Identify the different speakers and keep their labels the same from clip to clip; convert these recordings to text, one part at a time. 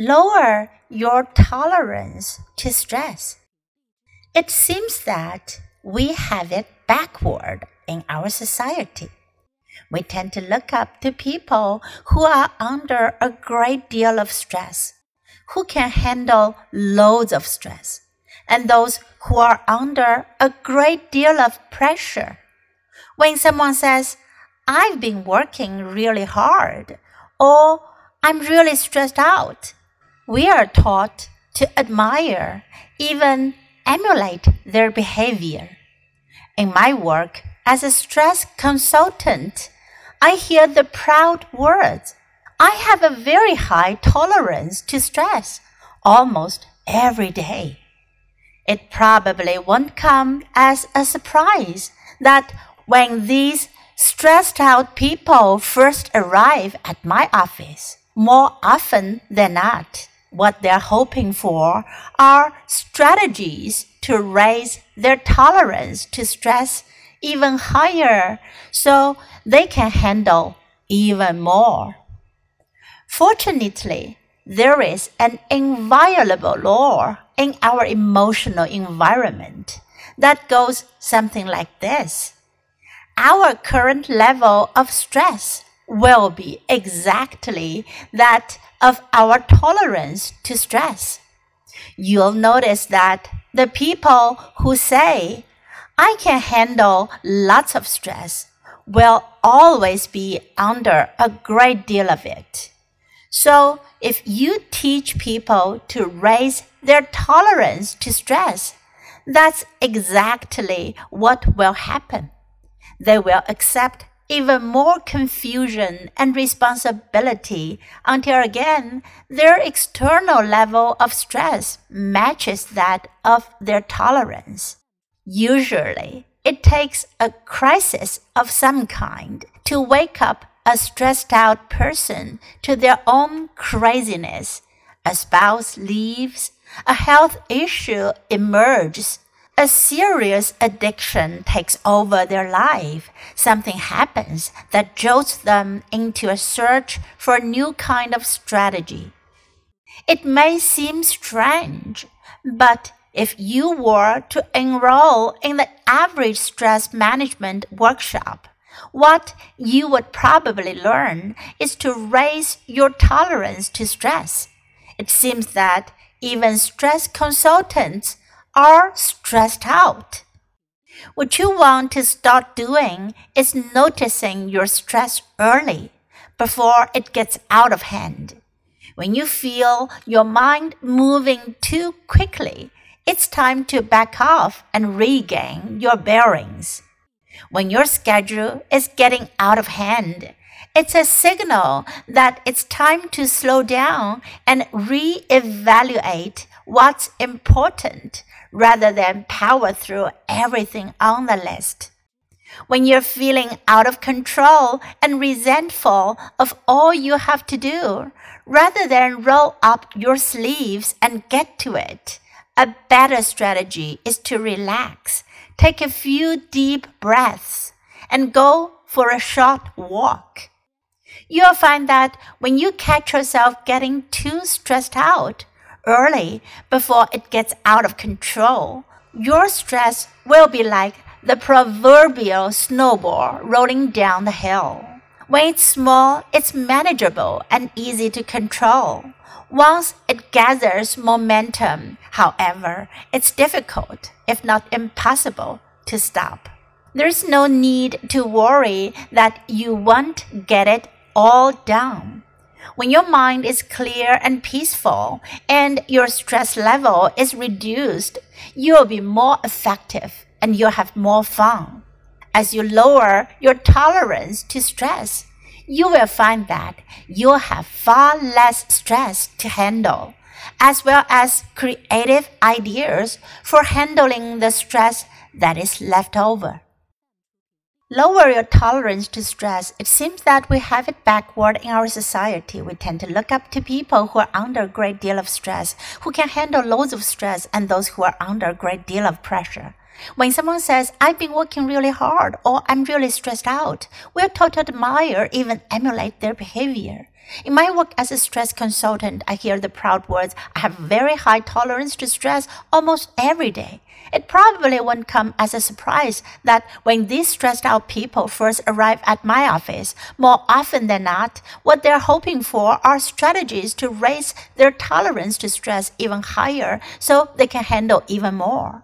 Speaker 1: Lower your tolerance to stress. It seems that we have it backward in our society. We tend to look up to people who are under a great deal of stress, who can handle loads of stress, and those who are under a great deal of pressure. When someone says, I've been working really hard, or I'm really stressed out, we are taught to admire, even emulate their behavior. In my work as a stress consultant, I hear the proud words. I have a very high tolerance to stress almost every day. It probably won't come as a surprise that when these stressed out people first arrive at my office, more often than not, what they're hoping for are strategies to raise their tolerance to stress even higher so they can handle even more. Fortunately, there is an inviolable law in our emotional environment that goes something like this. Our current level of stress will be exactly that of our tolerance to stress. You'll notice that the people who say, I can handle lots of stress, will always be under a great deal of it. So, if you teach people to raise their tolerance to stress, that's exactly what will happen. They will accept even more confusion and responsibility until again their external level of stress matches that of their tolerance. Usually, it takes a crisis of some kind to wake up a stressed out person to their own craziness. A spouse leaves, a health issue emerges, a serious addiction takes over their life, something happens that jolts them into a search for a new kind of strategy. It may seem strange, but if you were to enroll in the average stress management workshop, what you would probably learn is to raise your tolerance to stress. It seems that even stress consultants are stressed out. What you want to start doing is noticing your stress early before it gets out of hand. When you feel your mind moving too quickly, it's time to back off and regain your bearings. When your schedule is getting out of hand, it's a signal that it's time to slow down and re-evaluate what's important rather than power through everything on the list. When you're feeling out of control and resentful of all you have to do, rather than roll up your sleeves and get to it, a better strategy is to relax, take a few deep breaths, and go for a short walk. You'll find that when you catch yourself getting too stressed out, early before it gets out of control, your stress will be like the proverbial snowball rolling down the hill. When it's small, it's manageable and easy to control. Once it gathers momentum, however, it's difficult, if not impossible, to stop. There's no need to worry that you won't get it all down. When your mind is clear and peaceful and your stress level is reduced, you'll be more effective and you'll have more fun. As you lower your tolerance to stress, you will find that you'll have far less stress to handle, as well as creative ideas for handling the stress that is left over. Lower your tolerance to stress. It seems that we have it backward in our society. We tend to look up to people who are under a great deal of stress, who can handle loads of stress, and those who are under a great deal of pressure. When someone says, I've been working really hard or I'm really stressed out, we're taught to admire, even emulate their behavior. In my work as a stress consultant, I hear the proud words, I have very high tolerance to stress almost every day. It probably won't come as a surprise that when these stressed out people first arrive at my office, more often than not, what they're hoping for are strategies to raise their tolerance to stress even higher so they can handle even more.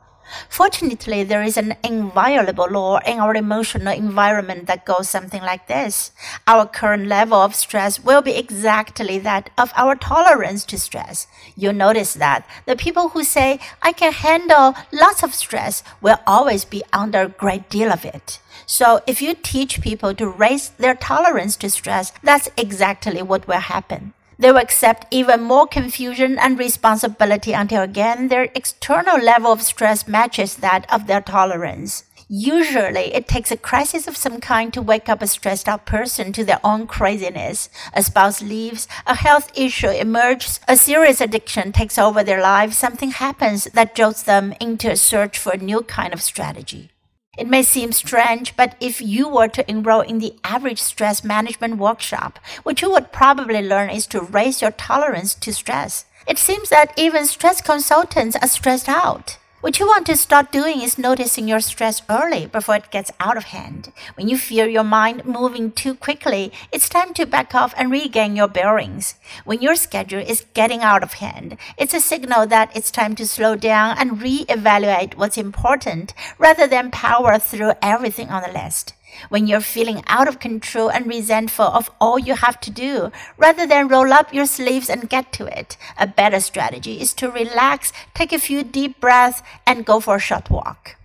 Speaker 1: Fortunately, there is an inviolable law in our emotional environment that goes something like this. Our current level of stress will be exactly that of our tolerance to stress. You'll notice that the people who say, I can handle lots of stress will always be under a great deal of it. So if you teach people to raise their tolerance to stress, that's exactly what will happen. They will accept even more confusion and responsibility until again their external level of stress matches that of their tolerance. Usually, it takes a crisis of some kind to wake up a stressed out person to their own craziness. A spouse leaves, a health issue emerges, a serious addiction takes over their life, something happens that jolts them into a search for a new kind of strategy. It may seem strange, but if you were to enroll in the average stress management workshop, what you would probably learn is to raise your tolerance to stress. It seems that even stress consultants are stressed out. What you want to start doing is noticing your stress early before it gets out of hand. When you feel your mind moving too quickly, it's time to back off and regain your bearings. When your schedule is getting out of hand, it's a signal that it's time to slow down and re-evaluate what's important rather than power through everything on the list when you're feeling out of control and resentful of all you have to do, rather than roll up your sleeves and get to it. A better strategy is to relax, take a few deep breaths, and go for a short walk.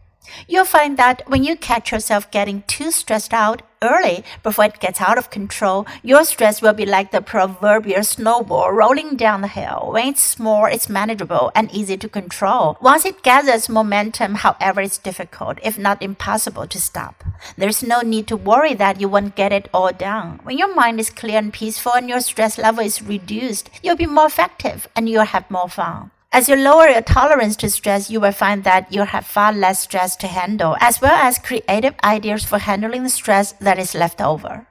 Speaker 1: You'll find that when you catch yourself getting too stressed out early before it gets out of control, your stress will be like the proverbial snowball rolling down the hill. When it's small, it's manageable and easy to control. Once it gathers momentum, however, it's difficult, if not impossible, to stop. There's no need to worry that you won't get it all done. When your mind is clear and peaceful and your stress level is reduced, you'll be more effective and you'll have more fun. As you lower your tolerance to stress, you will find that you have far less stress to handle, as well as creative ideas for handling the stress that is left over.